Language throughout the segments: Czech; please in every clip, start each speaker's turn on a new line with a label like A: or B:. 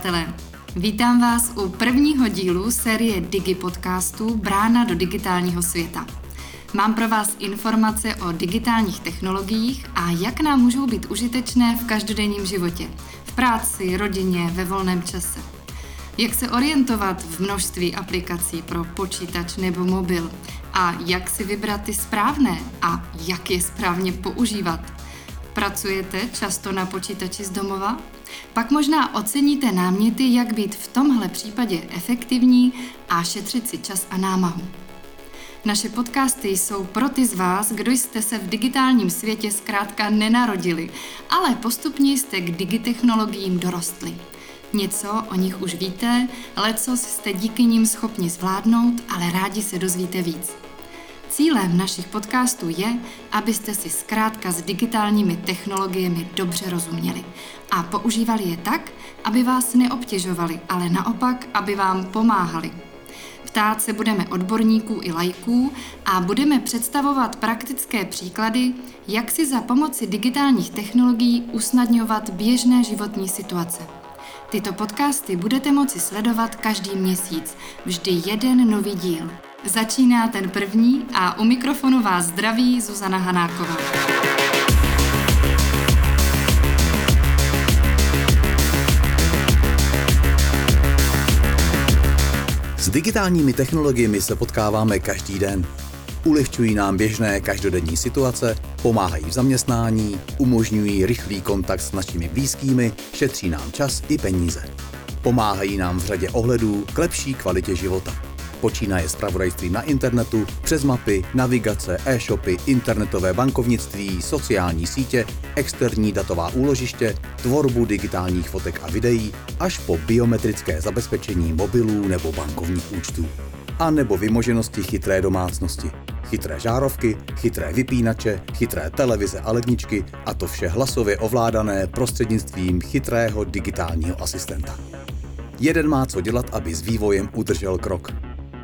A: Přátelé. Vítám vás u prvního dílu série Digi podcastů Brána do digitálního světa. Mám pro vás informace o digitálních technologiích a jak nám můžou být užitečné v každodenním životě, v práci, rodině, ve volném čase. Jak se orientovat v množství aplikací pro počítač nebo mobil a jak si vybrat ty správné a jak je správně používat. Pracujete často na počítači z domova? Pak možná oceníte náměty, jak být v tomhle případě efektivní a šetřit si čas a námahu. Naše podcasty jsou pro ty z vás, kdo jste se v digitálním světě zkrátka nenarodili, ale postupně jste k digitechnologiím dorostli. Něco o nich už víte, co jste díky nim schopni zvládnout, ale rádi se dozvíte víc. Cílem našich podcastů je, abyste si zkrátka s digitálními technologiemi dobře rozuměli a používali je tak, aby vás neobtěžovali, ale naopak, aby vám pomáhali. Ptát se budeme odborníků i lajků a budeme představovat praktické příklady, jak si za pomoci digitálních technologií usnadňovat běžné životní situace. Tyto podcasty budete moci sledovat každý měsíc, vždy jeden nový díl. Začíná ten první a u mikrofonu vás zdraví Zuzana Hanáková.
B: S digitálními technologiemi se potkáváme každý den. Ulehčují nám běžné každodenní situace, pomáhají v zaměstnání, umožňují rychlý kontakt s našimi blízkými, šetří nám čas i peníze. Pomáhají nám v řadě ohledů k lepší kvalitě života. Počínaje spravodajstvím na internetu, přes mapy, navigace, e-shopy, internetové bankovnictví, sociální sítě, externí datová úložiště, tvorbu digitálních fotek a videí, až po biometrické zabezpečení mobilů nebo bankovních účtů. A nebo vymoženosti chytré domácnosti. Chytré žárovky, chytré vypínače, chytré televize a ledničky a to vše hlasově ovládané prostřednictvím chytrého digitálního asistenta. Jeden má co dělat, aby s vývojem udržel krok.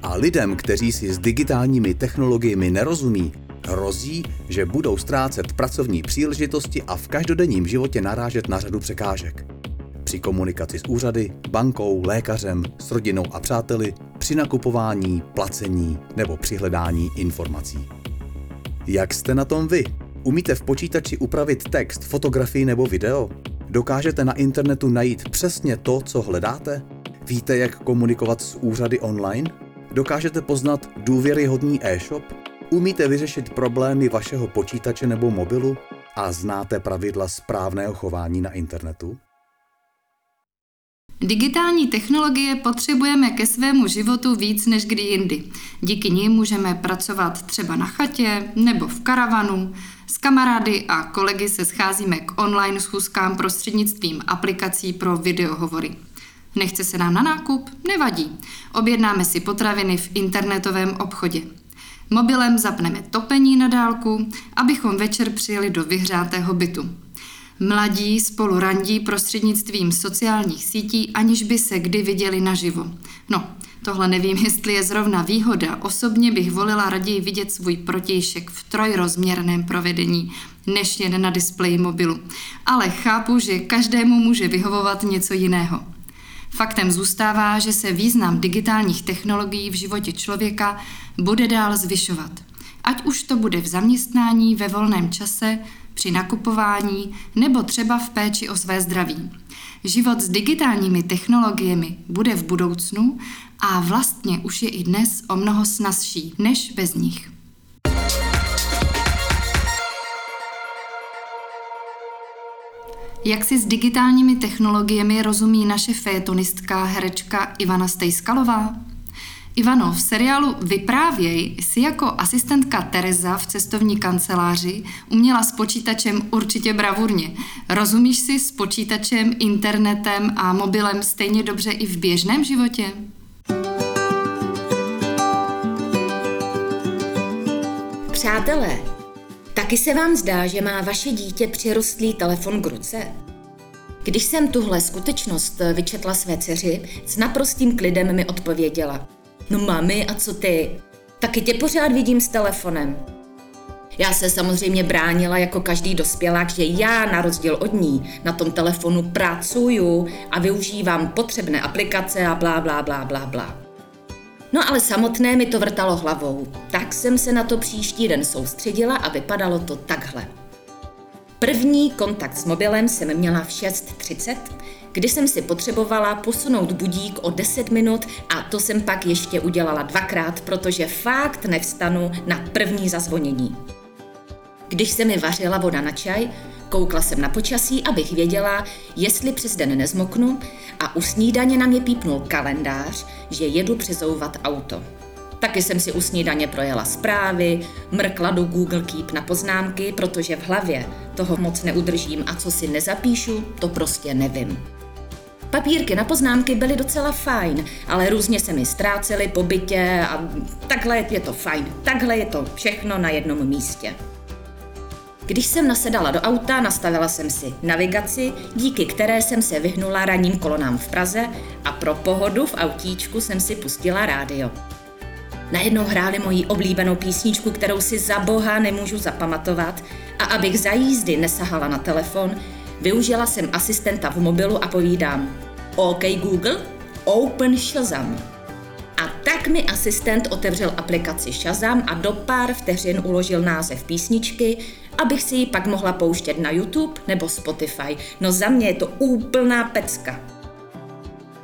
B: A lidem, kteří si s digitálními technologiemi nerozumí, hrozí, že budou ztrácet pracovní příležitosti a v každodenním životě narážet na řadu překážek. Při komunikaci s úřady, bankou, lékařem, s rodinou a přáteli, při nakupování, placení nebo při hledání informací. Jak jste na tom vy? Umíte v počítači upravit text, fotografii nebo video? Dokážete na internetu najít přesně to, co hledáte? Víte, jak komunikovat s úřady online? Dokážete poznat důvěryhodný e-shop? Umíte vyřešit problémy vašeho počítače nebo mobilu? A znáte pravidla správného chování na internetu?
A: Digitální technologie potřebujeme ke svému životu víc než kdy jindy. Díky ní můžeme pracovat třeba na chatě nebo v karavanu. S kamarády a kolegy se scházíme k online schůzkám prostřednictvím aplikací pro videohovory. Nechce se nám na nákup? Nevadí. Objednáme si potraviny v internetovém obchodě. Mobilem zapneme topení na dálku, abychom večer přijeli do vyhřátého bytu. Mladí spolu randí prostřednictvím sociálních sítí, aniž by se kdy viděli naživo. No, tohle nevím, jestli je zrovna výhoda. Osobně bych volila raději vidět svůj protějšek v trojrozměrném provedení, než jen na displeji mobilu. Ale chápu, že každému může vyhovovat něco jiného. Faktem zůstává, že se význam digitálních technologií v životě člověka bude dál zvyšovat. Ať už to bude v zaměstnání, ve volném čase, při nakupování nebo třeba v péči o své zdraví. Život s digitálními technologiemi bude v budoucnu a vlastně už je i dnes o mnoho snazší než bez nich. Jak si s digitálními technologiemi rozumí naše fejetonistka, herečka Ivana Stejskalová? Ivano, v seriálu Vyprávěj si jako asistentka Tereza v cestovní kanceláři uměla s počítačem určitě bravurně. Rozumíš si s počítačem, internetem a mobilem stejně dobře i v běžném životě?
C: Přátelé, Taky se vám zdá, že má vaše dítě přirostlý telefon k ruce? Když jsem tuhle skutečnost vyčetla své dceři, s naprostým klidem mi odpověděla. No mami, a co ty? Taky tě pořád vidím s telefonem. Já se samozřejmě bránila jako každý dospělák, že já na rozdíl od ní na tom telefonu pracuju a využívám potřebné aplikace a blá, blá, blá, blá, blá. No ale samotné mi to vrtalo hlavou, tak jsem se na to příští den soustředila a vypadalo to takhle. První kontakt s mobilem jsem měla v 6.30, kdy jsem si potřebovala posunout budík o 10 minut a to jsem pak ještě udělala dvakrát, protože fakt nevstanu na první zazvonění. Když se mi vařila voda na čaj, koukla jsem na počasí, abych věděla, jestli přes den nezmoknu a u snídaně na mě pípnul kalendář, že jedu přezouvat auto. Taky jsem si u snídaně projela zprávy, mrkla do Google Keep na poznámky, protože v hlavě toho moc neudržím a co si nezapíšu, to prostě nevím. Papírky na poznámky byly docela fajn, ale různě se mi ztrácely po bytě a takhle je to fajn, takhle je to všechno na jednom místě. Když jsem nasedala do auta, nastavila jsem si navigaci, díky které jsem se vyhnula ranním kolonám v Praze a pro pohodu v autíčku jsem si pustila rádio. Najednou hráli moji oblíbenou písničku, kterou si za boha nemůžu zapamatovat a abych za jízdy nesahala na telefon, využila jsem asistenta v mobilu a povídám OK Google, open Shazam. A tak mi asistent otevřel aplikaci Shazam a do pár vteřin uložil název písničky, abych si ji pak mohla pouštět na YouTube nebo Spotify. No za mě je to úplná pecka.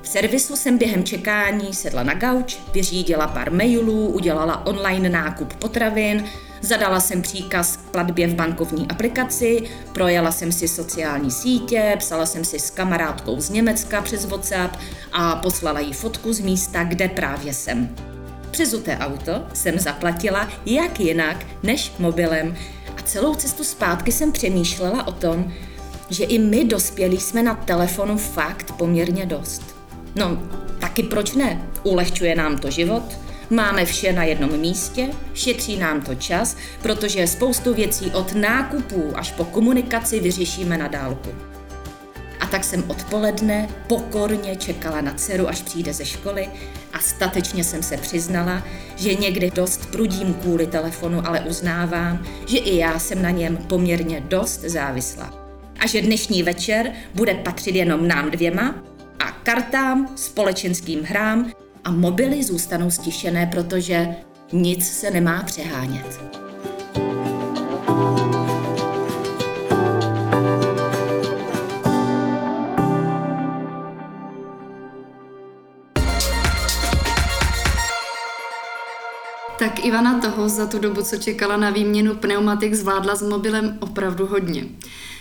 C: V servisu jsem během čekání sedla na gauč, vyřídila pár mailů, udělala online nákup potravin, zadala jsem příkaz k platbě v bankovní aplikaci, projela jsem si sociální sítě, psala jsem si s kamarádkou z Německa přes WhatsApp a poslala jí fotku z místa, kde právě jsem. Přezuté auto jsem zaplatila jak jinak než mobilem a celou cestu zpátky jsem přemýšlela o tom, že i my dospělí jsme na telefonu fakt poměrně dost. No, taky proč ne? Ulehčuje nám to život, máme vše na jednom místě, šetří nám to čas, protože spoustu věcí od nákupů až po komunikaci vyřešíme na dálku. A tak jsem odpoledne pokorně čekala na dceru, až přijde ze školy a statečně jsem se přiznala, že někdy dost prudím kvůli telefonu, ale uznávám, že i já jsem na něm poměrně dost závislá. A že dnešní večer bude patřit jenom nám dvěma a kartám, společenským hrám a mobily zůstanou stišené, protože nic se nemá přehánět.
A: Tak Ivana toho za tu dobu, co čekala na výměnu pneumatik, zvládla s mobilem opravdu hodně.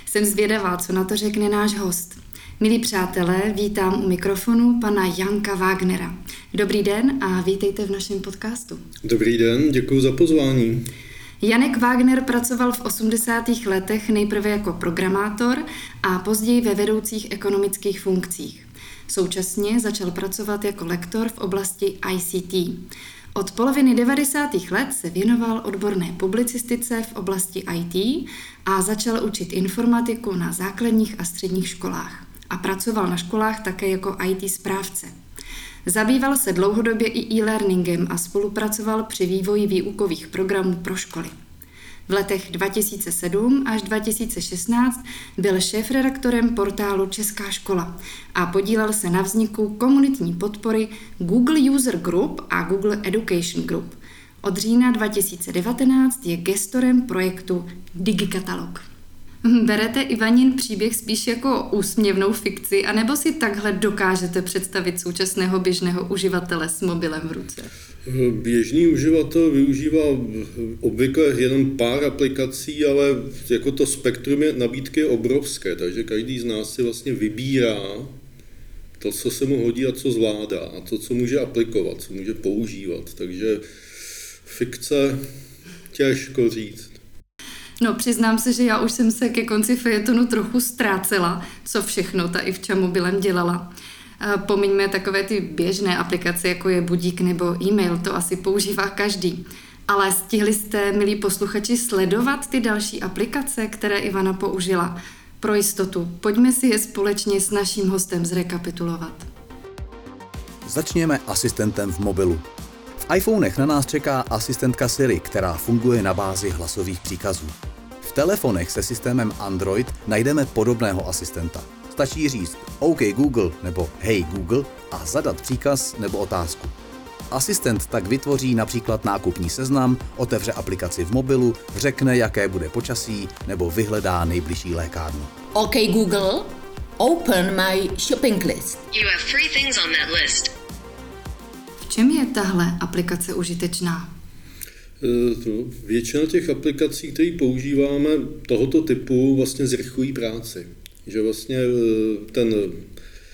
A: Jsem zvědavá, co na to řekne náš host. Milí přátelé, vítám u mikrofonu pana Janka Wagnera. Dobrý den a vítejte v našem podcastu.
D: Dobrý den, děkuji za pozvání.
A: Janek Wagner pracoval v 80. letech nejprve jako programátor a později ve vedoucích ekonomických funkcích. Současně začal pracovat jako lektor v oblasti ICT. Od poloviny 90. let se věnoval odborné publicistice v oblasti IT a začal učit informatiku na základních a středních školách. A pracoval na školách také jako IT správce. Zabýval se dlouhodobě i e-learningem a spolupracoval při vývoji výukových programů pro školy. V letech 2007 až 2016 byl šéf-redaktorem portálu Česká škola a podílel se na vzniku komunitní podpory Google User Group a Google Education Group. Od října 2019 je gestorem projektu DigiKatalog. Berete Ivanin příběh spíš jako úsměvnou fikci, anebo si takhle dokážete představit současného běžného uživatele s mobilem v ruce?
D: Běžný uživatel využívá obvykle jenom pár aplikací, ale jako to spektrum je, nabídky je obrovské, takže každý z nás si vlastně vybírá to, co se mu hodí a co zvládá a to, co může aplikovat, co může používat. Takže fikce těžko říct.
A: No, přiznám se, že já už jsem se ke konci fejetonu trochu ztrácela, co všechno ta Ivča mobilem dělala. Pomiňme takové ty běžné aplikace, jako je budík nebo e-mail, to asi používá každý. Ale stihli jste, milí posluchači, sledovat ty další aplikace, které Ivana použila? Pro jistotu, pojďme si je společně s naším hostem zrekapitulovat.
B: Začněme asistentem v mobilu. IPhonech na nás čeká asistentka Siri, která funguje na bázi hlasových příkazů. V telefonech se systémem Android najdeme podobného asistenta. Stačí říct OK Google nebo Hey Google a zadat příkaz nebo otázku. Asistent tak vytvoří například nákupní seznam, otevře aplikaci v mobilu, řekne, jaké bude počasí nebo vyhledá nejbližší lékárnu.
C: OK Google, open my shopping list.
E: You have three things on that list.
A: Čem je tahle aplikace užitečná?
D: E, většina těch aplikací, které používáme tohoto typu, vlastně zrychlují práci. Že vlastně e, ten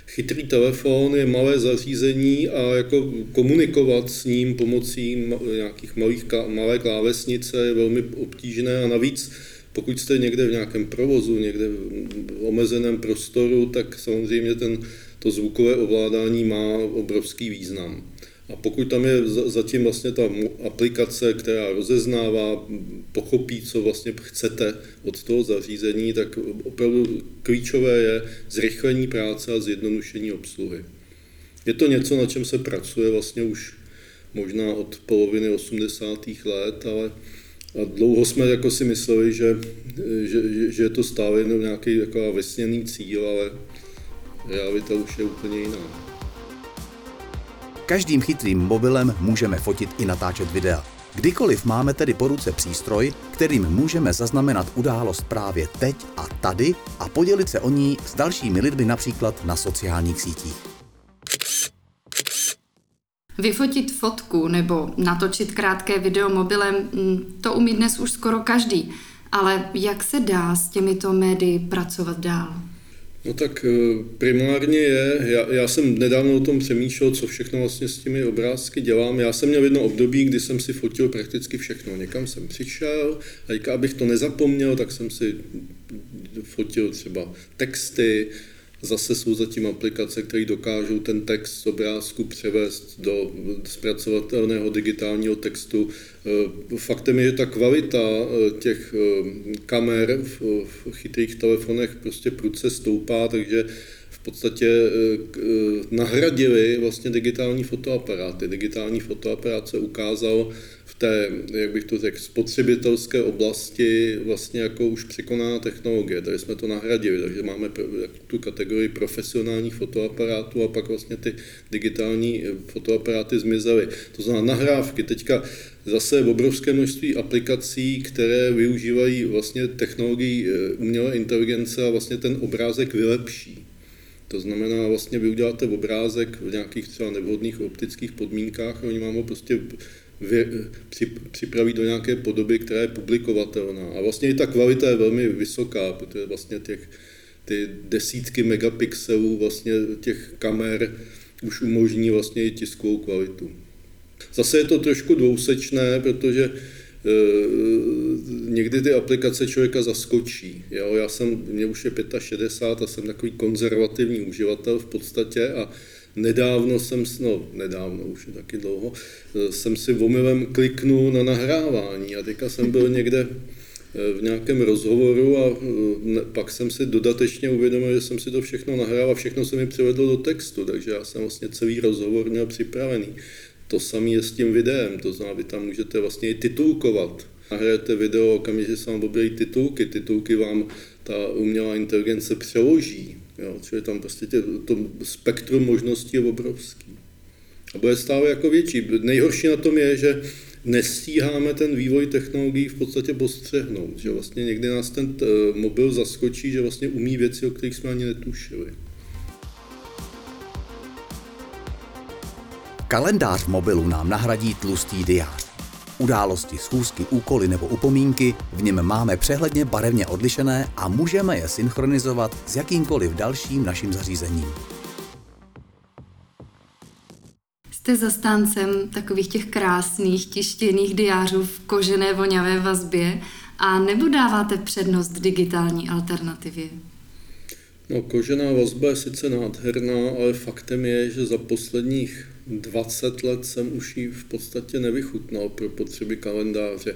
D: chytrý telefon je malé zařízení a jako komunikovat s ním pomocí nějakých malých, malé klávesnice je velmi obtížné a navíc pokud jste někde v nějakém provozu, někde v omezeném prostoru, tak samozřejmě ten, to zvukové ovládání má obrovský význam. A pokud tam je zatím vlastně ta aplikace, která rozeznává, pochopí, co vlastně chcete od toho zařízení, tak opravdu klíčové je zrychlení práce a zjednodušení obsluhy. Je to něco, na čem se pracuje vlastně už možná od poloviny 80. let, ale a dlouho jsme jako si mysleli, že, že, že je to stále jenom nějaký jako vysněný cíl, ale realita už je úplně jiná.
B: Každým chytrým mobilem můžeme fotit i natáčet videa. Kdykoliv máme tedy po ruce přístroj, kterým můžeme zaznamenat událost právě teď a tady a podělit se o ní s dalšími lidmi například na sociálních sítích.
A: Vyfotit fotku nebo natočit krátké video mobilem, mm, to umí dnes už skoro každý. Ale jak se dá s těmito médii pracovat dál?
D: No tak eh, primárně je, já, já jsem nedávno o tom přemýšlel, co všechno vlastně s těmi obrázky dělám. Já jsem měl jedno období, kdy jsem si fotil prakticky všechno. Někam jsem přišel a abych to nezapomněl, tak jsem si fotil třeba texty, Zase jsou zatím aplikace, které dokážou ten text z obrázku převést do zpracovatelného digitálního textu. Eh, faktem je, že ta kvalita eh, těch eh, kamer v chytrých telefonech prostě prudce stoupá, takže v podstatě nahradili vlastně digitální fotoaparáty. Digitální fotoaparát se ukázal té, jak bych to řekl, spotřebitelské oblasti vlastně jako už překoná technologie. Tady jsme to nahradili, takže máme tu kategorii profesionálních fotoaparátů a pak vlastně ty digitální eh, fotoaparáty zmizely. To znamená nahrávky. Teďka zase obrovské množství aplikací, které využívají vlastně technologii eh, umělé inteligence a vlastně ten obrázek vylepší. To znamená, vlastně vy uděláte obrázek v nějakých třeba nevhodných optických podmínkách a oni vám ho prostě připraví do nějaké podoby, která je publikovatelná. A vlastně i ta kvalita je velmi vysoká, protože vlastně těch, ty desítky megapixelů vlastně těch kamer už umožní vlastně i tiskovou kvalitu. Zase je to trošku dvousečné, protože e, někdy ty aplikace člověka zaskočí. Jo? Já jsem, mě už je 65 a jsem takový konzervativní uživatel v podstatě a Nedávno jsem, no nedávno, už je taky dlouho, eh, jsem si omylem kliknul na nahrávání a teďka jsem byl někde eh, v nějakém rozhovoru a eh, pak jsem si dodatečně uvědomil, že jsem si to všechno nahrál a všechno se mi přivedlo do textu, takže já jsem vlastně celý rozhovor měl připravený. To samé je s tím videem, to znamená, vy tam můžete vlastně i titulkovat. Nahrajete video, okamžitě se vám objeví titulky, titulky vám ta umělá inteligence přeloží, Jo, čili tam prostě tě, to spektrum možností je obrovský. A bude stále jako větší. Nejhorší na tom je, že nestíháme ten vývoj technologií v podstatě postřehnout. Že vlastně někdy nás ten eh, mobil zaskočí, že vlastně umí věci, o kterých jsme ani netušili.
B: Kalendář v mobilu nám nahradí tlustý diář. Události, schůzky, úkoly nebo upomínky v něm máme přehledně barevně odlišené a můžeme je synchronizovat s jakýmkoliv dalším naším zařízením.
A: Jste zastáncem takových těch krásných tištěných diářů v kožené voňavé vazbě a nebo dáváte přednost digitální alternativě?
D: No, kožená vazba je sice nádherná, ale faktem je, že za posledních 20 let jsem už ji v podstatě nevychutnal pro potřeby kalendáře.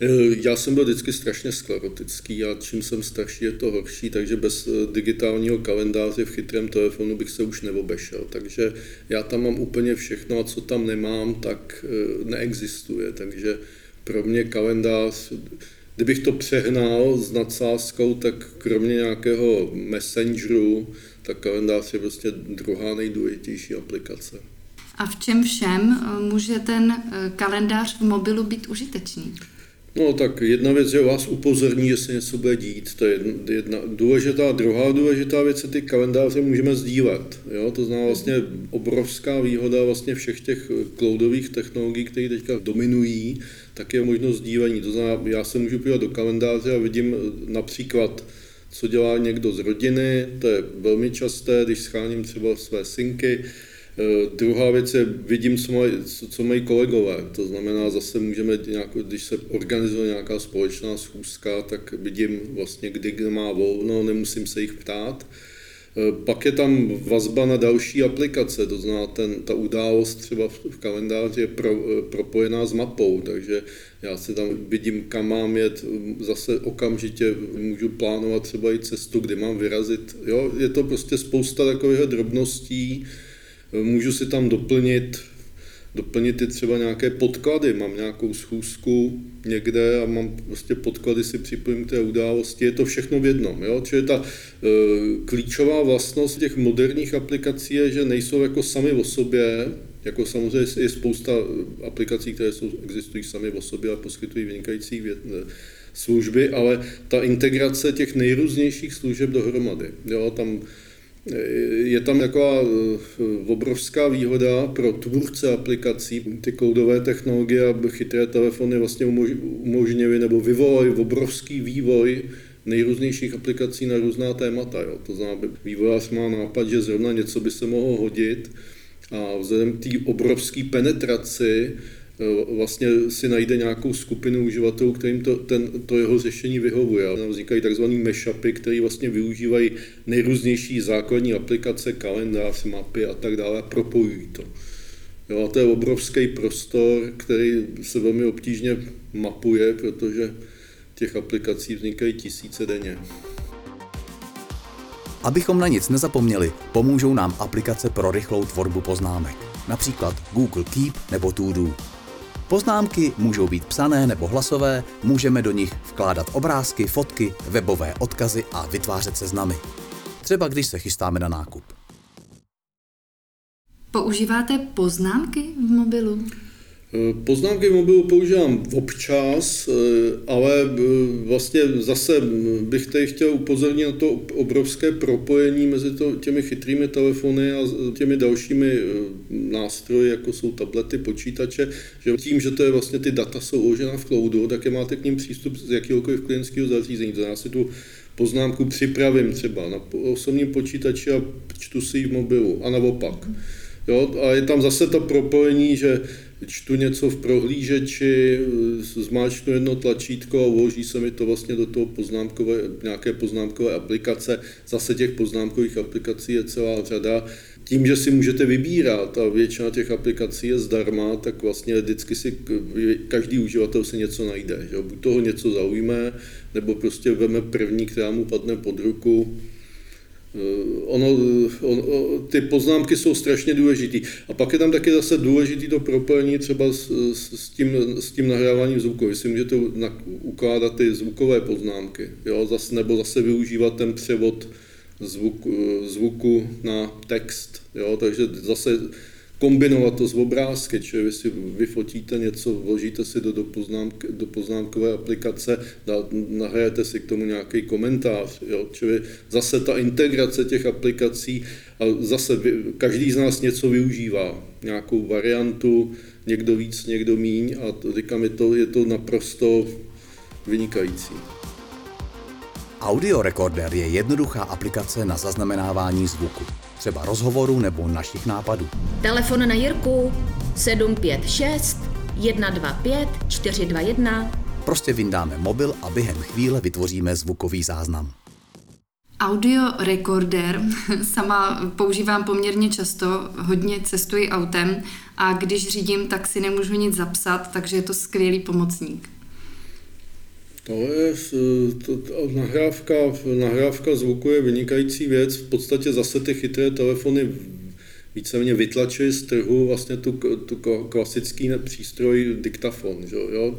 D: Eh, já jsem byl vždycky strašně sklerotický a čím jsem starší, je to horší, takže bez eh, digitálního kalendáře v chytrém telefonu bych se už neobešel. Takže já tam mám úplně všechno a co tam nemám, tak eh, neexistuje. Takže pro mě kalendář Kdybych to přehnal s nadsázkou, tak kromě nějakého messengeru, tak kalendář je prostě druhá nejdůležitější aplikace.
A: A v čem všem eh, může ten eh, kalendář v mobilu být užitečný?
D: No tak jedna věc, že vás upozorní, že se něco bude dít, to je jedna důležitá. Druhá důležitá věc je ty kalendáře můžeme sdílet. Jo? To znamená vlastně obrovská výhoda vlastně všech těch cloudových technologií, které teďka dominují, tak je možnost sdílení. To znamená, já se můžu podívat do kalendáře a vidím například, co dělá někdo z rodiny, to je velmi časté, když scháním třeba své synky, Eh, druhá věc je, vidím, co mají, co, co mají kolegové. To znamená, zase můžeme, nějak, když se organizuje nějaká společná schůzka, tak vidím vlastně, kdy má volno, nemusím se jich ptát. Eh, pak je tam vazba na další aplikace, to znamená, ten, ta událost třeba v, v kalendáři je pro, eh, propojená s mapou, takže já si tam vidím, kam mám jet, zase okamžitě můžu plánovat třeba i cestu, kdy mám vyrazit. Jo, je to prostě spousta takových drobností, Můžu si tam doplnit, doplnit i třeba nějaké podklady. Mám nějakou schůzku někde a mám prostě podklady si připojím k té události. Je to všechno v jednom. Jo? Čili ta e, klíčová vlastnost těch moderních aplikací je, že nejsou jako sami o sobě, jako samozřejmě je spousta aplikací, které jsou, existují sami o sobě a poskytují vynikající věd, služby, ale ta integrace těch nejrůznějších služeb dohromady. Jo? Tam je tam taková eh, obrovská výhoda pro tvůrce aplikací. Ty cloudové technologie a chytré telefony vlastně umožnily nebo vyvolaly obrovský vývoj nejrůznějších aplikací na různá témata. Jo. To znamená, vývojář má nápad, že zrovna něco by se mohlo hodit a vzhledem k té obrovské penetraci vlastně si najde nějakou skupinu uživatelů, kterým to, ten, to jeho řešení vyhovuje. A vznikají tzv. mashupy, které vlastně využívají nejrůznější základní aplikace, kalendář, mapy a tak dále a propojují to. Jo, a to je obrovský prostor, který se velmi obtížně mapuje, protože těch aplikací vznikají tisíce denně.
B: Abychom na nic nezapomněli, pomůžou nám aplikace pro rychlou tvorbu poznámek, například Google Keep nebo Todo. Poznámky můžou být psané nebo hlasové, můžeme do nich vkládat obrázky, fotky, webové odkazy a vytvářet seznamy. Třeba když se chystáme na nákup.
A: Používáte poznámky v mobilu?
D: Eh, poznámky v mobilu používám občas, eh, ale eh, vlastně zase bych tady chtěl upozornit na to obrovské propojení mezi to, těmi chytrými telefony a těmi dalšími nástroji, jako jsou tablety, počítače, že tím, že to je vlastně ty data jsou uložena v cloudu, tak je máte k ním přístup z jakéhokoliv klientského zařízení. To já si tu poznámku připravím třeba na osobním počítači a čtu si ji v mobilu a naopak. Jo, a je tam zase to propojení, že čtu něco v prohlížeči, zmáčknu jedno tlačítko a uloží se mi to vlastně do toho poznámkové, nějaké poznámkové aplikace. Zase těch poznámkových aplikací je celá řada. Tím, že si můžete vybírat a většina těch aplikací je zdarma, tak vlastně vždycky si každý uživatel si něco najde. Že? Buď toho něco zaujme, nebo prostě veme první, která mu padne pod ruku Eh, ono, on, ty poznámky jsou strašně důležitý. A pak je tam taky zase důležitý to propojení třeba s, s, tím, s tím nahráváním zvuku. Vy si můžete ukládat ty zvukové poznámky, jo? Zas, nebo zase využívat ten převod zvuk, eh, zvuku na text. Jo? Takže zase kombinovat to s obrázky, čili vy si vyfotíte něco, vložíte si do, do, poznámk, do poznámkové aplikace, nahrajete si k tomu nějaký komentář, jo? čili zase ta integrace těch aplikací a zase vy, každý z nás něco využívá, nějakou variantu, někdo víc, někdo míň a to, říkám, je to, je to naprosto vynikající.
B: Audio Recorder je jednoduchá aplikace na zaznamenávání zvuku třeba rozhovoru nebo našich nápadů.
C: Telefon na Jirku 756 125 421.
B: Prostě vyndáme mobil a během chvíle vytvoříme zvukový záznam.
A: Audio recorder sama používám poměrně často, hodně cestuji autem a když řídím, tak si nemůžu nic zapsat, takže je to skvělý pomocník.
D: Je to, to, nahrávka, nahrávka zvuku je vynikající věc. V podstatě zase ty chytré telefony víceméně vytlačili z trhu vlastně tu, tu klasický přístroj diktafon. Že jo?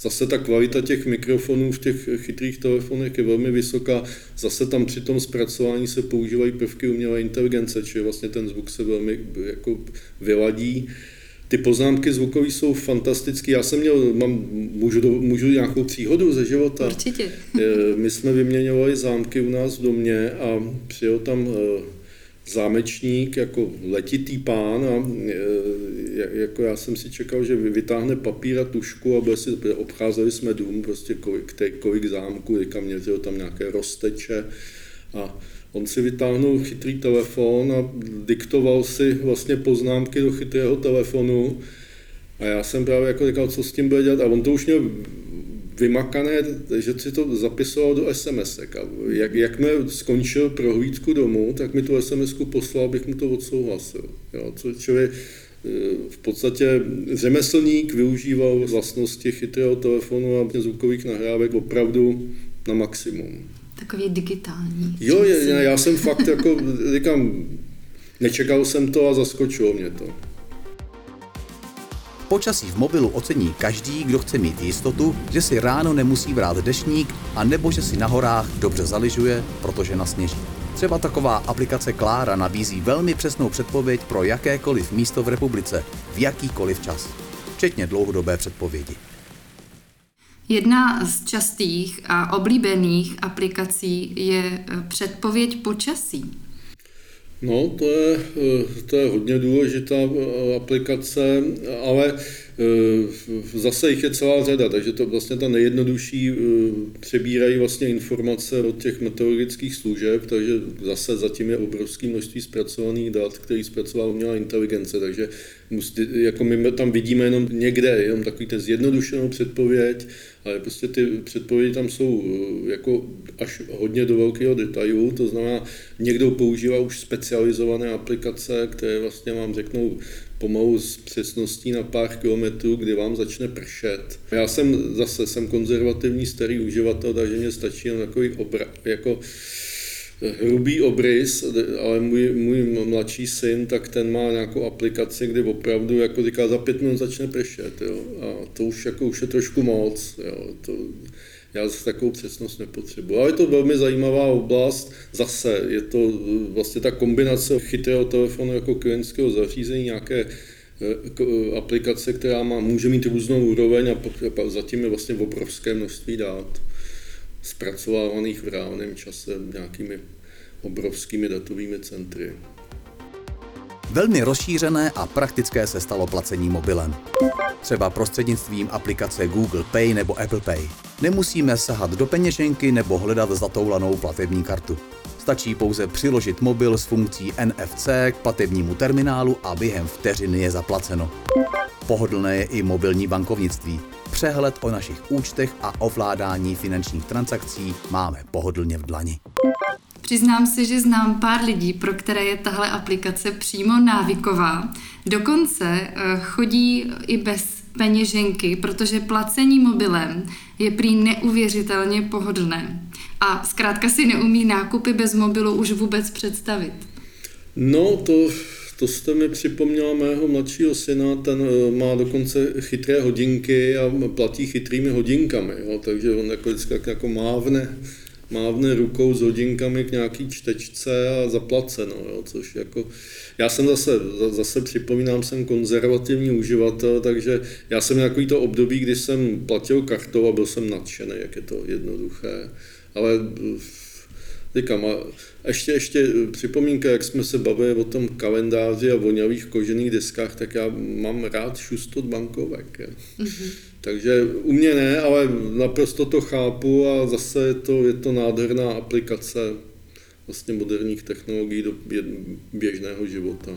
D: Zase ta kvalita těch mikrofonů v těch chytrých telefonech je velmi vysoká. Zase tam při tom zpracování se používají prvky umělé inteligence, čili vlastně ten zvuk se velmi jako vyladí. Ty poznámky zvukové jsou fantastické. Já jsem měl, mám, můžu, do, můžu nějakou příhodu ze života.
A: Určitě.
D: My jsme vyměňovali zámky u nás v domě a přijel tam eh, zámečník jako letitý pán a e, jako já jsem si čekal, že vytáhne papír a tušku a si, obcházeli jsme dům, prostě kolik, kolik zámků, teďka měřil tam nějaké rozteče a on si vytáhnul chytrý telefon a diktoval si vlastně poznámky do chytrého telefonu a já jsem právě jako říkal, co s tím bude dělat a on to už měl vymakané, že si to zapisoval do SMS. A jak, jak mi skončil prohlídku domů, tak mi tu SMS poslal, abych mu to odsouhlasil. Jo, co člověk, eh, v podstatě řemeslník využíval vlastnosti chytrého telefonu a zvukových nahrávek opravdu na maximum.
A: Takový digitální.
D: Jo, je, já jsem fakt jako, říkám, nečekal jsem to a zaskočilo mě to.
B: Počasí v mobilu ocení každý, kdo chce mít jistotu, že si ráno nemusí vrát dešník a nebo že si na horách dobře zaližuje, protože nasněží. Třeba taková aplikace Klára nabízí velmi přesnou předpověď pro jakékoliv místo v republice, v jakýkoliv čas, včetně dlouhodobé předpovědi.
A: Jedna z častých a oblíbených aplikací je předpověď počasí.
D: No, to je, eh, to je hodně důležitá eh, aplikace, ale eh, zase jich je celá řada, takže to vlastně ta nejjednodušší přebírají vlastně informace od těch meteorologických služeb, takže zase zatím je obrovské množství zpracovaných dat, který zpracovala umělá inteligence, takže jako my tam vidíme jenom někde, jenom takový ten zjednodušenou předpověď, ale prostě ty předpovědi tam jsou eh, jako až hodně do velkého detailu, to znamená, někdo používá už specializované aplikace, které vlastně vám řeknou pomalu s přesností na pár kilometrů, kdy vám začne pršet. Já jsem zase jsem konzervativní starý uživatel, takže mě stačí jen takový obra, jako hrubý obrys, ale můj, můj mladší syn, tak ten má nějakou aplikaci, kdy opravdu, jako říká, za pět minut začne pršet, jo, a to už, jako, už je trošku moc, jo, to, já zase takovou přesnost nepotřebuji. Ale je to velmi zajímavá oblast. Zase je to vlastně ta kombinace chytrého telefonu jako klientského zařízení, nějaké eh, aplikace, která má, může mít různou úroveň a zatím je vlastně obrovské množství dát zpracovávaných v reálném čase nějakými obrovskými datovými centry.
B: Velmi rozšířené a praktické se stalo placení mobilem. Třeba prostřednictvím aplikace Google Pay nebo Apple Pay. Nemusíme sahat do peněženky nebo hledat zatoulanou platební kartu. Stačí pouze přiložit mobil s funkcí NFC k platebnímu terminálu a během vteřiny je zaplaceno. Pohodlné je i mobilní bankovnictví. Přehled o našich účtech a ovládání finančních transakcí máme pohodlně v dlani.
A: Přiznám si, že znám pár lidí, pro které je tahle aplikace přímo návyková. Dokonce eh, chodí i bez peněženky, protože placení mobilem je prý neuvěřitelně pohodlné. A zkrátka si neumí nákupy bez mobilu už vůbec představit.
D: No, to to jste mi připomněla mého mladšího syna, ten eh, má dokonce chytré hodinky a platí chytrými hodinkami, jo, takže on jako vždycky jako mávne, mávne rukou s hodinkami k nějaký čtečce a zaplaceno, jo, což jako, já jsem zase, zase připomínám, jsem konzervativní uživatel, takže já jsem nějaký to období, kdy jsem platil kartou a byl jsem nadšený, jak je to jednoduché, ale Říkám, a ještě, ještě připomínka, jak jsme se bavili o tom kalendáři a voňavých kožených deskách, tak já mám rád šustot bankovek. Mm-hmm. Takže u mě ne, ale naprosto to chápu a zase je to, je to nádherná aplikace vlastně moderních technologií do běžného života.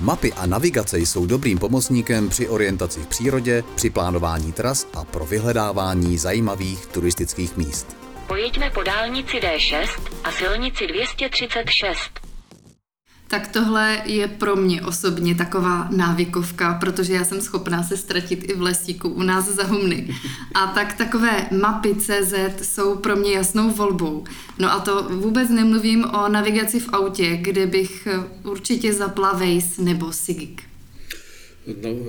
B: Mapy a navigace jsou dobrým pomocníkem při orientaci v přírodě, při plánování tras a pro vyhledávání zajímavých turistických míst.
F: Pojeďme po dálnici D6 a silnici 236.
A: Tak tohle je pro mě osobně taková návykovka, protože já jsem schopná se ztratit i v lesíku u nás za humny. A tak takové mapy CZ jsou pro mě jasnou volbou. No a to vůbec nemluvím o navigaci v autě, kde bych určitě zapla Waze nebo Sigik.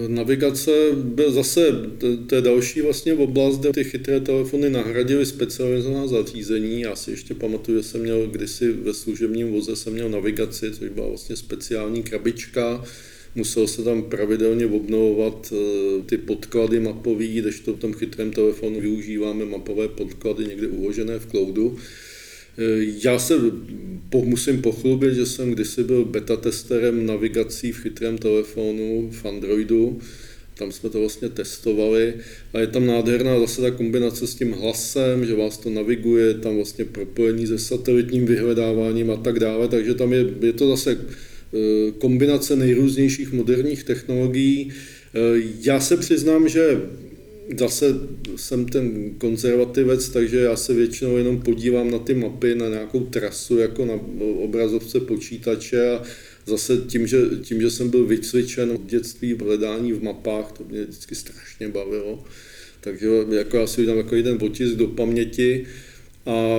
D: Navigace byl zase, to je další vlastně oblast, kde ty chytré telefony nahradily specializovaná zařízení. Já si ještě pamatuju, že jsem měl kdysi ve služebním voze jsem měl navigaci, což byla vlastně speciální krabička, musel se tam pravidelně obnovovat eh, ty podklady mapové, když to v tom chytrém telefonu využíváme mapové podklady někde uložené v cloudu. Eh, já se po, musím pochlubit, že jsem kdysi byl beta testerem navigací v chytrém telefonu v Androidu. Tam jsme to vlastně testovali a je tam nádherná zase ta kombinace s tím hlasem, že vás to naviguje, tam vlastně propojení se satelitním vyhledáváním a tak dále, takže tam je, je to zase eh, kombinace nejrůznějších moderních technologií. Eh, já se přiznám, že zase jsem ten konzervativec, takže já se většinou jenom podívám na ty mapy, na nějakou trasu, jako na obrazovce počítače a zase tím, že, tím, že jsem byl vycvičen od dětství v hledání v mapách, to mě vždycky strašně bavilo. Takže jako já si udělám jako jeden otisk do paměti a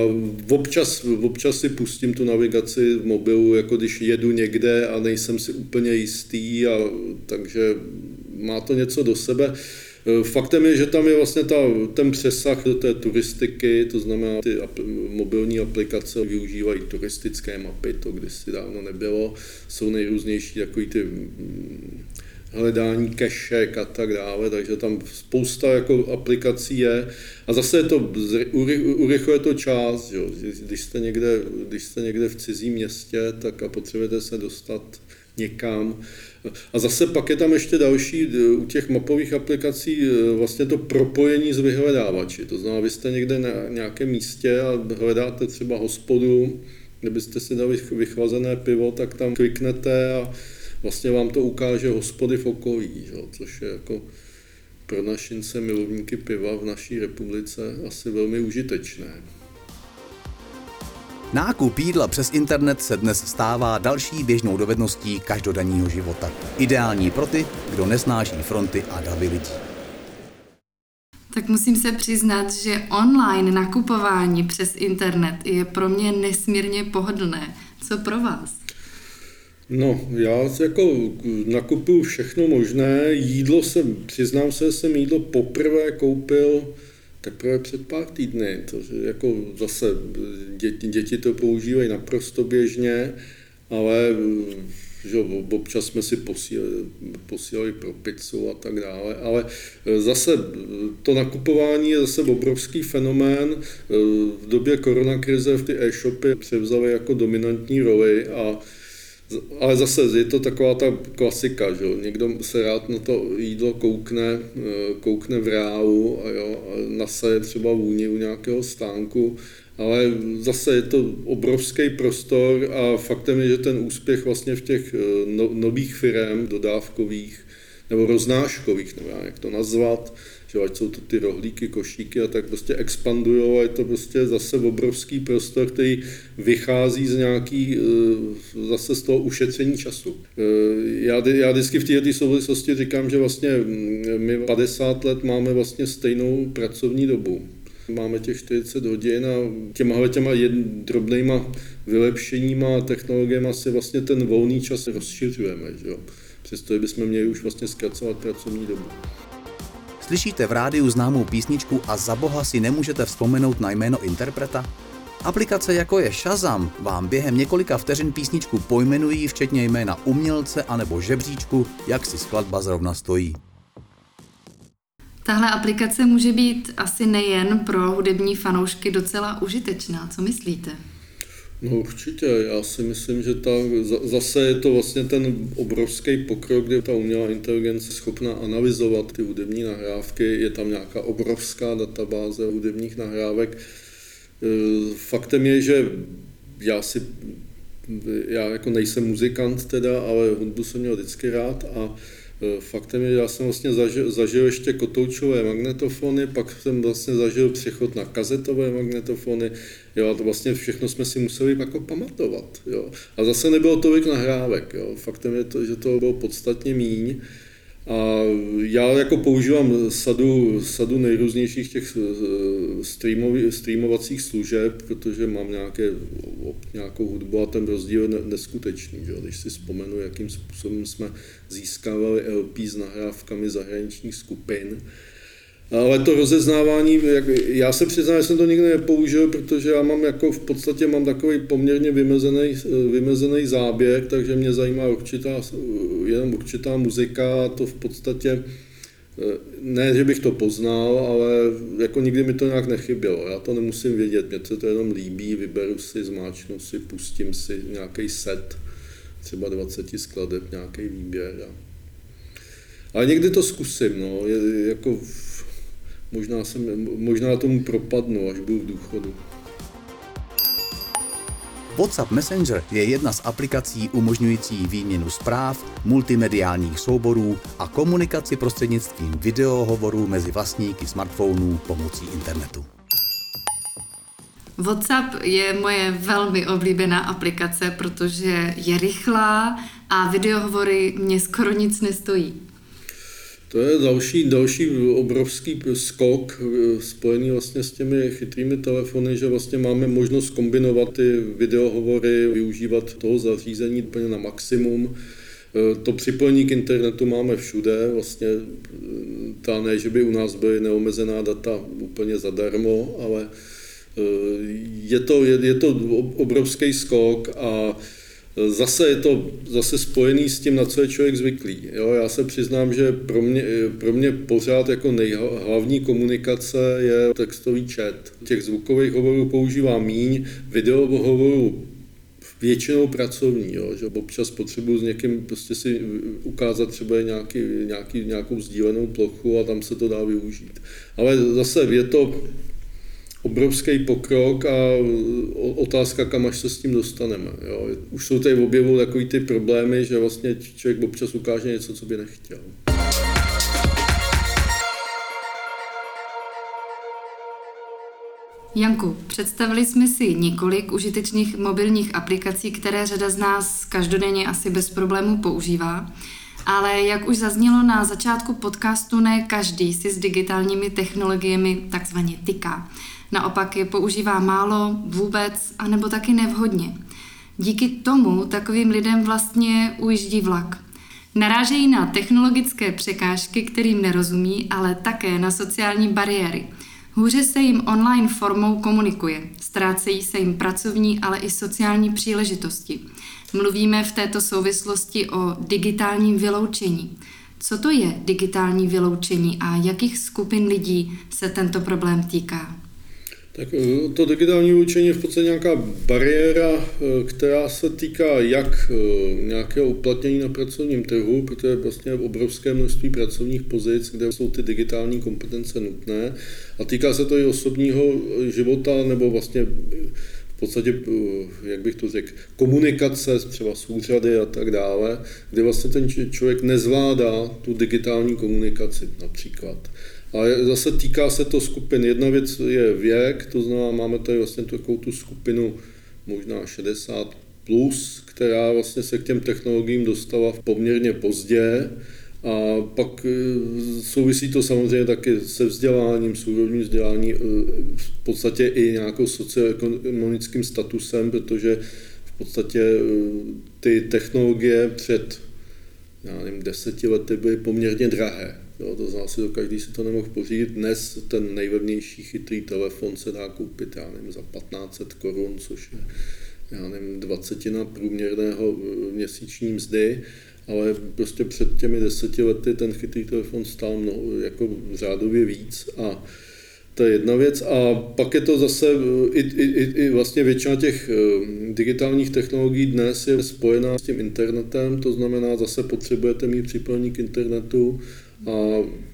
D: občas, občas si pustím tu navigaci v mobilu, jako když jedu někde a nejsem si úplně jistý, a, takže má to něco do sebe. Eh, faktem je, že tam je vlastně ta, ten přesah do té turistiky, to znamená, ty mobilní aplikace využívají turistické mapy, to kdysi dávno nebylo, jsou nejrůznější takový ty mm, hledání kešek a tak dále, takže tam spousta jako aplikací je. A zase je to, urychluje to čas, jo. Když, jste někde, když jste někde v cizím městě tak a potřebujete se dostat někam, a zase pak je tam ještě další, e, u těch mapových aplikací e, vlastně to propojení s vyhledávači. To znamená, vy jste někde na nějakém místě a hledáte třeba hospodu, kde byste si dali vychlazené pivo, tak tam kliknete a vlastně vám to ukáže hospody v okolí, že? což je jako pro našince milovníky piva v naší republice asi velmi užitečné.
B: Nákup jídla přes internet se dnes stává další běžnou dovedností každodenního života. Ideální pro ty, kdo nesnáší fronty a davy lidí.
A: Tak musím se přiznat, že online nakupování přes internet je pro mě nesmírně pohodlné. Co pro vás?
D: No, já jako nakupuju všechno možné. Jídlo jsem, přiznám se, jsem jídlo poprvé koupil teprve před pár týdny. To, jako zase děti, děti to používají naprosto běžně, ale že občas jsme si posílali, posílali pro pizzu a tak dále, ale zase to nakupování je zase obrovský fenomén. V době koronakrize v ty e-shopy převzaly jako dominantní roli a ale zase je to taková ta klasika, že někdo se rád na to jídlo koukne, eh, koukne v reálu a, jo, a nasaje třeba vůni u nějakého stánku, ale zase je to obrovský prostor a faktem je, že ten úspěch vlastně v těch eh, no, nových firm dodávkových nebo roznáškových, nevím, jak to nazvat, že ať jsou to ty rohlíky, košíky a tak prostě expandují a je to prostě zase obrovský prostor, který vychází z nějaký, eh, zase z toho ušetření času. Eh, já, já vždycky v této souvislosti říkám, že vlastně mm, my 50 let máme vlastně stejnou pracovní dobu. Máme těch 40 hodin a těma, těma drobnýma vylepšeníma a technologiemi si vlastně ten volný čas rozšiřujeme. Že jo? Přesto bychom měli už vlastně zkracovat pracovní dobu.
B: Slyšíte v rádiu známou písničku a za boha si nemůžete vzpomenout na jméno interpreta? Aplikace jako je Shazam vám během několika vteřin písničku pojmenují včetně jména umělce anebo žebříčku, jak si skladba zrovna stojí.
A: Tahle aplikace může být asi nejen pro hudební fanoušky docela užitečná. Co myslíte?
D: No určitě, já si myslím, že ta, zase je to vlastně ten obrovský pokrok, kde ta umělá inteligence je schopná analyzovat ty hudební nahrávky, je tam nějaká obrovská databáze hudebních nahrávek. E, faktem je, že já si, já jako nejsem muzikant teda, ale hudbu jsem měl vždycky rád a faktem je, já jsem vlastně zažil, zažil ještě kotoučové magnetofony, pak jsem vlastně zažil přechod na kazetové magnetofony, jo, a to vlastně všechno jsme si museli jako pamatovat, jo. A zase nebylo tolik nahrávek, jo. Faktem je to, že to bylo podstatně míň, a já jako používám sadu, sadu nejrůznějších těch eh, streamovi, streamovacích služeb, protože mám nějaké, nějakou hudbu a ten rozdíl je neskutečný. Že? Když si vzpomenu, jakým způsobem jsme získávali LP s nahrávkami zahraničních skupin, ale to rozeznávání, jak, já se přiznám, že jsem to nikdy nepoužil, protože já mám jako v podstatě mám takový poměrně vymezený, vymezený záběr, takže mě zajímá určitá, jenom určitá muzika a to v podstatě ne, že bych to poznal, ale jako nikdy mi to nějak nechybělo. Já to nemusím vědět, mě se to jenom líbí, vyberu si, zmáčknu si, pustím si nějaký set, třeba 20 skladeb, nějaký výběr. A... Ale někdy to zkusím, no, je, jako možná, jsem, možná tomu propadnu, až budu v důchodu.
B: WhatsApp Messenger je jedna z aplikací umožňující výměnu zpráv, multimediálních souborů a komunikaci prostřednictvím videohovorů mezi vlastníky smartphonů pomocí internetu.
A: WhatsApp je moje velmi oblíbená aplikace, protože je rychlá a videohovory mě skoro nic nestojí.
D: To je další, další obrovský skok eh, spojený vlastně s těmi chytrými telefony, že vlastně máme možnost kombinovat ty videohovory, využívat toho zařízení úplně na maximum. Eh, to připojení k internetu máme všude, vlastně eh, ta ne, že by u nás byly neomezená data úplně zadarmo, ale je to, je, je to obrovský skok a Zase je to zase spojený s tím, na co je člověk zvyklý. Jo, já se přiznám, že pro mě, pro mě pořád jako nejhlavní komunikace je textový chat. Těch zvukových hovorů používám míň, video hovorů většinou pracovní, jo, že občas potřebuji s někým prostě si ukázat třeba nějaký, nějaký, nějakou sdílenou plochu a tam se to dá využít. Ale zase je to obrovský pokrok a otázka, kam až se s tím dostaneme. Jo. Už jsou tady v objevu takový ty problémy, že vlastně člověk občas ukáže něco, co by nechtěl.
A: Janku, představili jsme si několik užitečných mobilních aplikací, které řada z nás každodenně asi bez problémů používá. Ale jak už zaznělo na začátku podcastu, ne každý si s digitálními technologiemi takzvaně tyká. Naopak je používá málo, vůbec, anebo taky nevhodně. Díky tomu takovým lidem vlastně ujíždí vlak. Narážejí na technologické překážky, kterým nerozumí, ale také na sociální bariéry. Hůře se jim online formou komunikuje, ztrácejí se jim pracovní, ale i sociální příležitosti. Mluvíme v této souvislosti o digitálním vyloučení. Co to je digitální vyloučení a jakých skupin lidí se tento problém týká?
D: Tak eh, to digitální učení je v podstatě nějaká bariéra, eh, která se týká jak eh, nějakého uplatnění na pracovním trhu, protože je vlastně obrovské množství pracovních pozic, kde jsou ty digitální kompetence nutné, a týká se to i osobního života nebo vlastně v podstatě, jak bych to řekl, komunikace třeba s úřady a tak dále, kde vlastně ten člověk nezvládá tu digitální komunikaci například. A zase týká se to skupin. Jedna věc je věk, to znamená, máme tady vlastně takovou tu skupinu možná 60 plus, která vlastně se k těm technologiím dostala poměrně pozdě. A pak e, souvisí to samozřejmě taky se vzděláním, s úrovní vzdělání, e, v podstatě i nějakou socioekonomickým statusem, protože v podstatě e, ty technologie před já nevím, deseti lety byly poměrně drahé. Jo, to znamená, si to každý si to nemohl pořídit. Dnes ten nejlevnější chytrý telefon se dá koupit, já nevím, za 1500 korun, což je, já nevím, dvacetina průměrného eh, měsíční mzdy, ale prostě před těmi deseti lety ten chytrý telefon stál mnoho, jako řádově víc a to je jedna věc. A pak je to zase, i, i, i vlastně většina těch eh, digitálních technologií dnes je spojená s tím internetem, to znamená, zase potřebujete mít připojení k internetu, a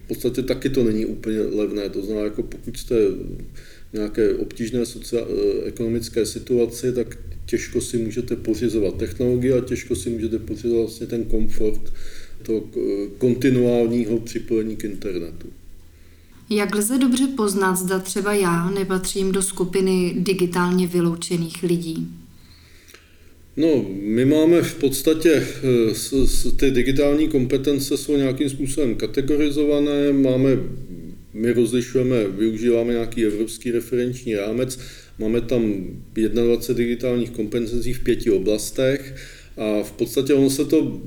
D: v podstatě taky to není úplně levné. To znamená, jako pokud jste v nějaké obtížné ekonomické situaci, tak těžko si můžete pořizovat technologie a těžko si můžete pořizovat vlastně ten komfort toho kontinuálního připojení k internetu.
A: Jak lze dobře poznat, zda třeba já nepatřím do skupiny digitálně vyloučených lidí?
D: No, my máme v podstatě, eh, s, s, ty digitální kompetence jsou nějakým způsobem kategorizované, máme, my rozlišujeme, využíváme nějaký evropský referenční rámec, máme tam 21 digitálních kompetencí v pěti oblastech a v podstatě ono se to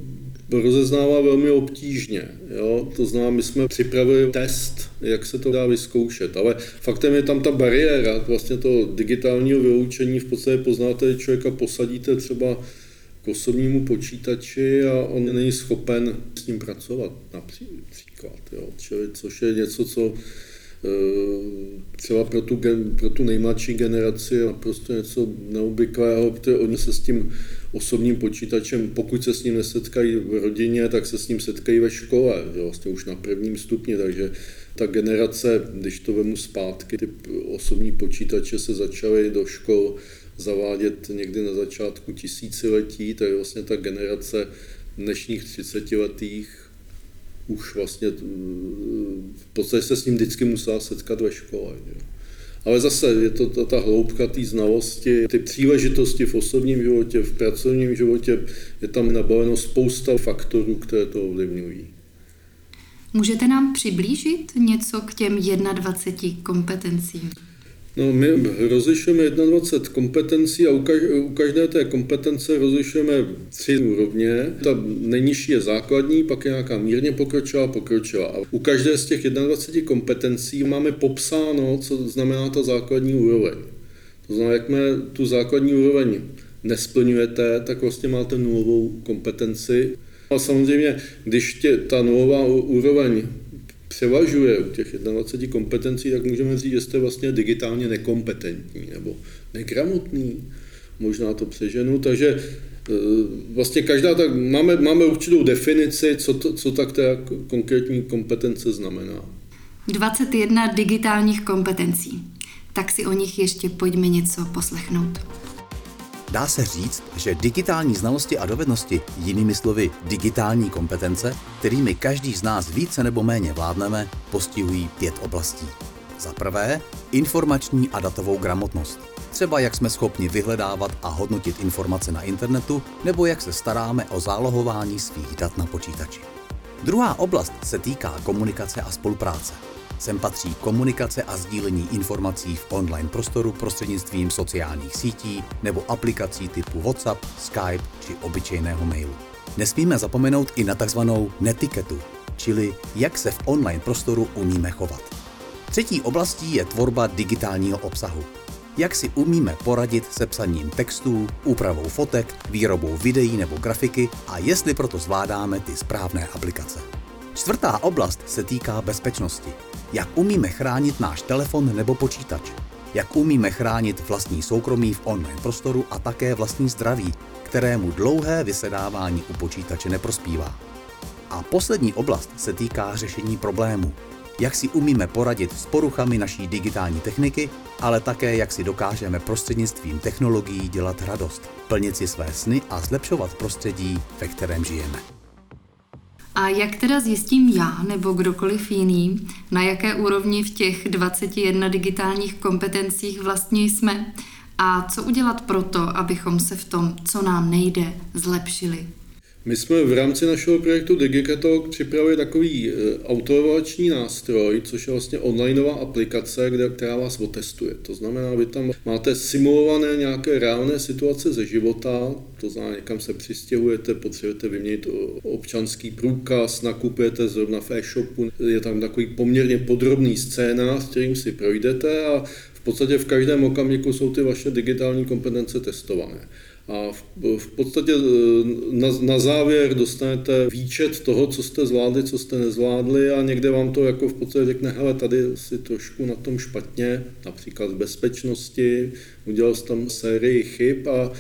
D: rozeznává velmi obtížně. Jo? To znamená, my jsme připravili test, jak se to dá vyzkoušet, ale faktem je tam ta bariéra vlastně toho digitálního vyloučení. V podstatě poznáte, člověka posadíte třeba k osobnímu počítači a on není schopen s ním pracovat například. Jo? Čili, což je něco, co třeba pro tu, pro tu nejmladší generaci je naprosto něco neobvyklého, protože oni se s tím osobním počítačem, pokud se s ním nesetkají v rodině, tak se s ním setkají ve škole, vlastně už na prvním stupni, takže ta generace, když to vemu zpátky, ty osobní počítače se začaly do škol zavádět někdy na začátku tisíciletí, tak vlastně ta generace dnešních 30 letých už vlastně v podstatě se s ním vždycky musela setkat ve škole. Že? Ale zase je to ta, ta hloubka té znalosti, ty příležitosti v osobním životě, v pracovním životě, je tam nabaleno spousta faktorů, které to ovlivňují.
A: Můžete nám přiblížit něco k těm 21 kompetencím?
D: No, my rozlišujeme 21 kompetencí a u každé té kompetence rozlišujeme tři úrovně. Ta nejnižší je základní, pak je nějaká mírně pokročilá, pokročilá. A u každé z těch 21 kompetencí máme popsáno, co znamená ta základní úroveň. To znamená, jakmile tu základní úroveň nesplňujete, tak vlastně máte nulovou kompetenci. A samozřejmě, když tě, ta nulová úroveň převažuje u těch 21 kompetencí, tak můžeme říct, že jste vlastně digitálně nekompetentní nebo negramotný, možná to přeženu, takže e, vlastně každá tak, máme, máme určitou definici, co, to, co tak ta konkrétní kompetence znamená.
A: 21 digitálních kompetencí. Tak si o nich ještě pojďme něco poslechnout.
B: Dá se říct, že digitální znalosti a dovednosti, jinými slovy digitální kompetence, kterými každý z nás více nebo méně vládneme, postihují pět oblastí. Za prvé, informační a datovou gramotnost. Třeba jak jsme schopni vyhledávat a hodnotit informace na internetu, nebo jak se staráme o zálohování svých dat na počítači. Druhá oblast se týká komunikace a spolupráce. Sem patří komunikace a sdílení informací v online prostoru prostřednictvím sociálních sítí nebo aplikací typu WhatsApp, Skype či obyčejného mailu. Nesmíme zapomenout i na takzvanou netiketu, čili jak se v online prostoru umíme chovat. Třetí oblastí je tvorba digitálního obsahu. Jak si umíme poradit se psaním textů, úpravou fotek, výrobou videí nebo grafiky a jestli proto zvládáme ty správné aplikace. Čtvrtá oblast se týká bezpečnosti. Jak umíme chránit náš telefon nebo počítač? Jak umíme chránit vlastní soukromí v online prostoru a také vlastní zdraví, kterému dlouhé vysedávání u počítače neprospívá? A poslední oblast se týká řešení problémů. Jak si umíme poradit s poruchami naší digitální techniky, ale také jak si dokážeme prostřednictvím technologií dělat radost, plnit si své sny a zlepšovat prostředí, ve kterém žijeme.
A: A jak teda zjistím já nebo kdokoliv jiný, na jaké úrovni v těch 21 digitálních kompetencích vlastně jsme a co udělat proto, abychom se v tom, co nám nejde, zlepšili?
D: My jsme v rámci našeho projektu DigiCatalog připravili takový e, autoevaluační nástroj, což je vlastně onlineová aplikace, kde, která vás otestuje. To znamená, vy tam máte simulované nějaké reálné situace ze života, to znamená, někam se přistěhujete, potřebujete vyměnit občanský průkaz, nakupujete zrovna v e-shopu, je tam takový poměrně podrobný scénář, kterým si projdete a v podstatě v každém okamžiku jsou ty vaše digitální kompetence testované. A v, v podstatě eh, na, na závěr dostanete výčet toho, co jste zvládli, co jste nezvládli a někde vám to jako v podstatě řekne, hele, tady si trošku na tom špatně, například v bezpečnosti, udělal jsi tam sérii chyb a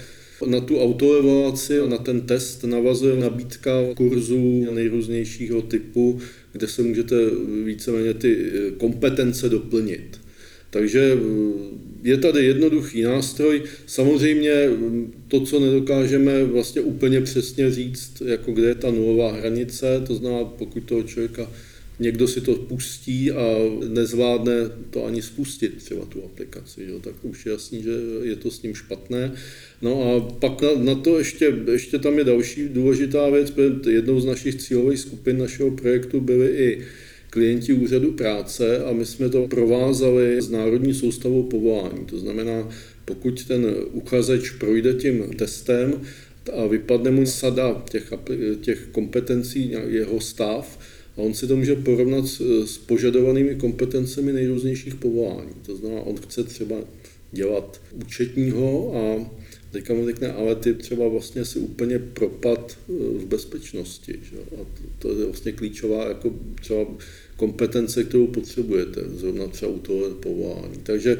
D: na tu autoevaluaci na ten test navazuje nabídka kurzů nejrůznějšího typu, kde se můžete víceméně ty eh, kompetence doplnit. Takže eh, je tady jednoduchý nástroj. Samozřejmě to, co nedokážeme vlastně úplně přesně říct, jako kde je ta nulová hranice, to znamená, pokud toho člověka někdo si to pustí a nezvládne to ani spustit, třeba tu aplikaci, jo, tak už je jasný, že je to s ním špatné. No a pak na, na to ještě, ještě tam je další důležitá věc, jednou z našich cílových skupin našeho projektu byly i klienti úřadu práce a my jsme to provázali s Národní soustavou povolání. To znamená, pokud ten uchazeč projde tím testem a vypadne mu sada těch, těch kompetencí, jeho stav, a on si to může porovnat s, s požadovanými kompetencemi nejrůznějších povolání. To znamená, on chce třeba dělat účetního a teďka mu řekne, ale ty třeba vlastně si úplně propad e, v bezpečnosti. Že? A to, to je vlastně klíčová jako třeba kompetence, kterou potřebujete, zrovna třeba u toho povolání. Takže e,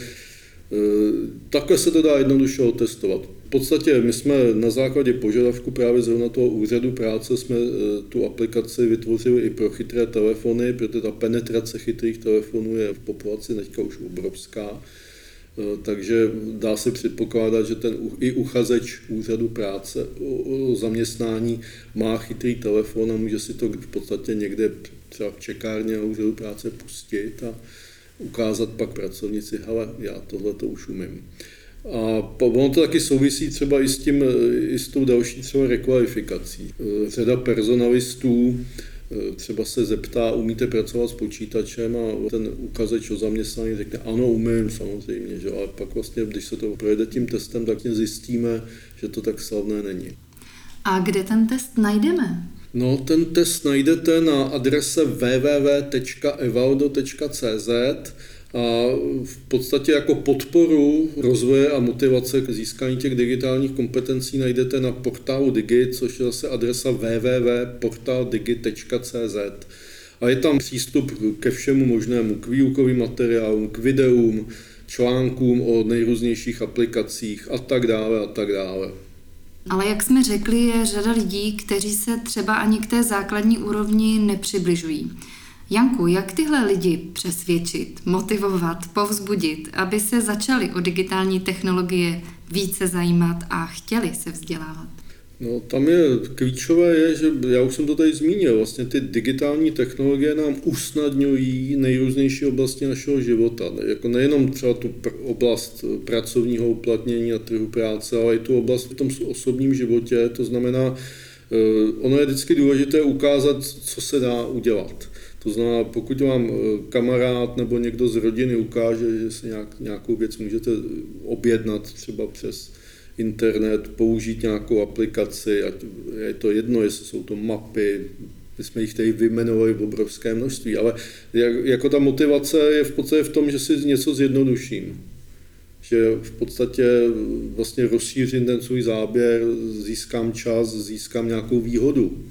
D: takhle se to dá jednoduše otestovat. V podstatě my jsme na základě požadavku právě zrovna toho úřadu práce jsme e, tu aplikaci vytvořili i pro chytré telefony, protože ta penetrace chytrých telefonů je v populaci teďka už obrovská. E, takže dá se předpokládat, že ten i uchazeč úřadu práce o zaměstnání má chytrý telefon a může si to v podstatě někde třeba v čekárně a úřadu práce pustit a ukázat pak pracovnici, hele, já tohle to už umím. A ono to taky souvisí třeba i s, tím, i s tou další třeba rekvalifikací. Řada personalistů e, třeba se zeptá, umíte pracovat s počítačem a ten uchazeč o zaměstnání řekne, ano, umím samozřejmě, že? ale pak vlastně, když se to projede tím testem, tak zjistíme, že to tak slavné není.
A: A kde ten test najdeme?
D: No, ten test najdete na adrese www.evaldo.cz a v podstatě jako podporu rozvoje a motivace k získání těch digitálních kompetencí najdete na portálu Digi, což je zase adresa www.portaldigi.cz. A je tam přístup ke všemu možnému, k výukovým materiálům, k videům, článkům o nejrůznějších aplikacích a tak dále a tak dále.
A: Ale jak jsme řekli, je řada lidí, kteří se třeba ani k té základní úrovni nepřibližují. Janku, jak tyhle lidi přesvědčit, motivovat, povzbudit, aby se začali o digitální technologie více zajímat a chtěli se vzdělávat?
D: No, tam je klíčové je, že já už jsem to tady zmínil, vlastně ty digitální technologie nám usnadňují nejrůznější oblasti našeho života. Jako nejenom třeba tu pr- oblast pracovního uplatnění a trhu práce, ale i tu oblast v tom osobním životě. To znamená, eh, ono je vždycky důležité ukázat, co se dá udělat. To znamená, pokud vám eh, kamarád nebo někdo z rodiny ukáže, že si nějak, nějakou věc můžete objednat třeba přes internet, použít nějakou aplikaci, ať je to jedno, jestli jsou to mapy, my jsme jich tady vyjmenovali v obrovské množství, ale jako ta motivace je v podstatě v tom, že si něco zjednoduším. Že v podstatě vlastně rozšířím ten svůj záběr, získám čas, získám nějakou výhodu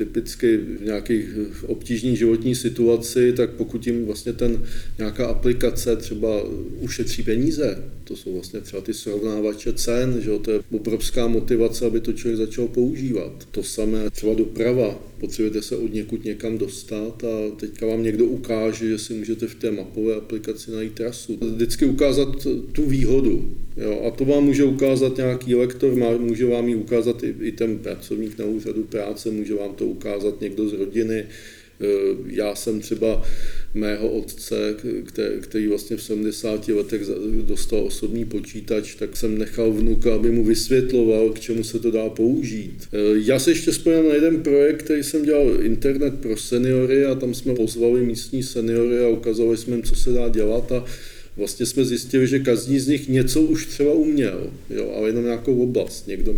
D: typicky v nějakých obtížných životní situaci, tak pokud jim vlastně ten nějaká aplikace třeba ušetří peníze, to jsou vlastně třeba ty srovnávače cen, že to je obrovská motivace, aby to člověk začal používat. To samé třeba doprava, potřebujete se od někud někam dostat a teďka vám někdo ukáže, že si můžete v té mapové aplikaci najít trasu. Vždycky ukázat tu výhodu. Jo, a to vám může ukázat nějaký lektor, může vám ji ukázat i, i ten pracovník na úřadu práce, může vám to ukázat někdo z rodiny, Eh, já jsem třeba mého otce, který vlastně v 70 letech dostal osobní počítač, tak jsem nechal vnuka, aby mu vysvětloval, k čemu se to dá použít. Eh, já se ještě spomínám na jeden projekt, který jsem dělal internet pro seniory a tam jsme pozvali místní seniory a ukazovali jsme jim, co se dá dělat a vlastně jsme zjistili, že každý z nich něco už třeba uměl, jo, ale jenom nějakou oblast. Někdo,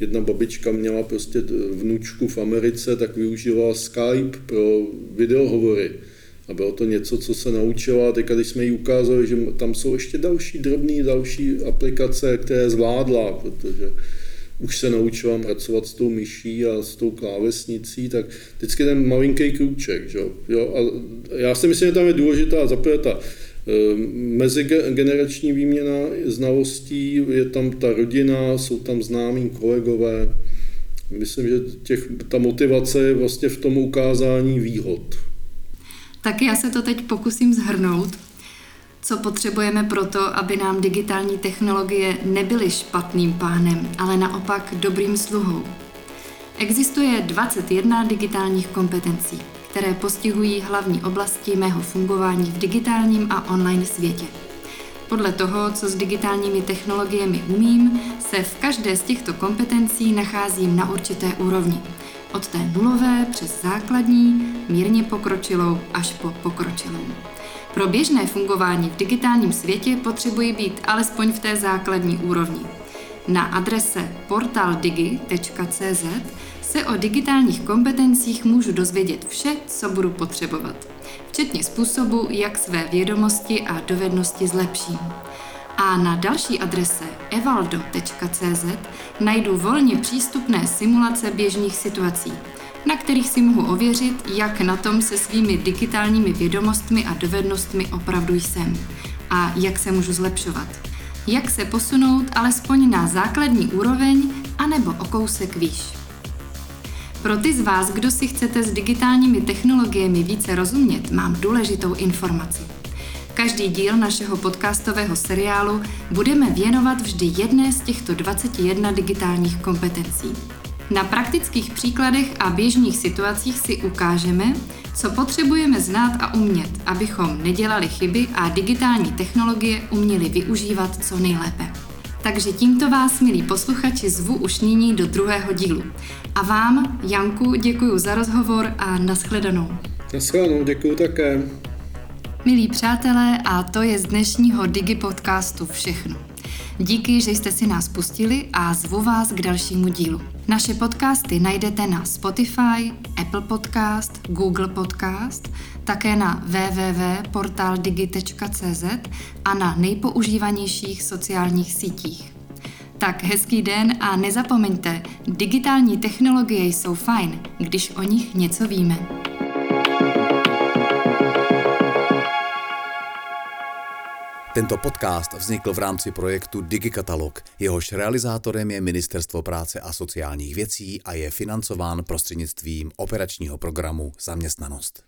D: jedna babička měla prostě vnučku v Americe, tak využívala Skype pro videohovory. A bylo to něco, co se naučila. Teď, když jsme jí ukázali, že tam jsou ještě další drobné další aplikace, které zvládla, protože už se naučila pracovat s tou myší a s tou klávesnicí, tak vždycky ten malinký krůček. Že? Jo? A já si myslím, že tam je důležitá zaprvé ta mezigenerační výměna znalostí, je tam ta rodina, jsou tam známí kolegové. Myslím, že těch, ta motivace je vlastně v tom ukázání výhod.
A: Tak já se to teď pokusím zhrnout. Co potřebujeme proto, aby nám digitální technologie nebyly špatným pánem, ale naopak dobrým sluhou? Existuje 21 digitálních kompetencí, které postihují hlavní oblasti mého fungování v digitálním a online světě. Podle toho, co s digitálními technologiemi umím, se v každé z těchto kompetencí nacházím na určité úrovni. Od té nulové přes základní, mírně pokročilou až po pokročilou. Pro běžné fungování v digitálním světě potřebuji být alespoň v té základní úrovni. Na adrese portaldigi.cz se o digitálních kompetencích můžu dozvědět vše, co budu potřebovat, včetně způsobu, jak své vědomosti a dovednosti zlepším. A na další adrese evaldo.cz najdu volně přístupné simulace běžných situací, na kterých si mohu ověřit, jak na tom se svými digitálními vědomostmi a dovednostmi opravdu jsem a jak se můžu zlepšovat. Jak se posunout alespoň na základní úroveň anebo o kousek výš. Pro ty z vás, kdo si chcete s digitálními technologiemi více rozumět, mám důležitou informaci. Každý díl našeho podcastového seriálu budeme věnovat vždy jedné z těchto 21 digitálních kompetencí. Na praktických příkladech a běžných situacích si ukážeme, co potřebujeme znát a umět, abychom nedělali chyby a digitální technologie uměli využívat co nejlépe. Takže tímto vás, milí posluchači, zvu už nyní do druhého dílu. A vám, Janku, děkuji za rozhovor a nashledanou.
D: Nashledanou, děkuji také.
A: Milí přátelé, a to je z dnešního Digi podcastu všechno. Díky, že jste si nás pustili a zvu vás k dalšímu dílu. Naše podcasty najdete na Spotify, Apple Podcast, Google Podcast, také na www.portaldigi.cz a na nejpoužívanějších sociálních sítích. Tak hezký den a nezapomeňte, digitální technologie jsou fajn, když o nich něco víme.
B: Tento podcast vznikl v rámci projektu DigiKatalog. Jehož realizátorem je Ministerstvo práce a sociálních věcí a je financován prostřednictvím operačního programu Zaměstnanost.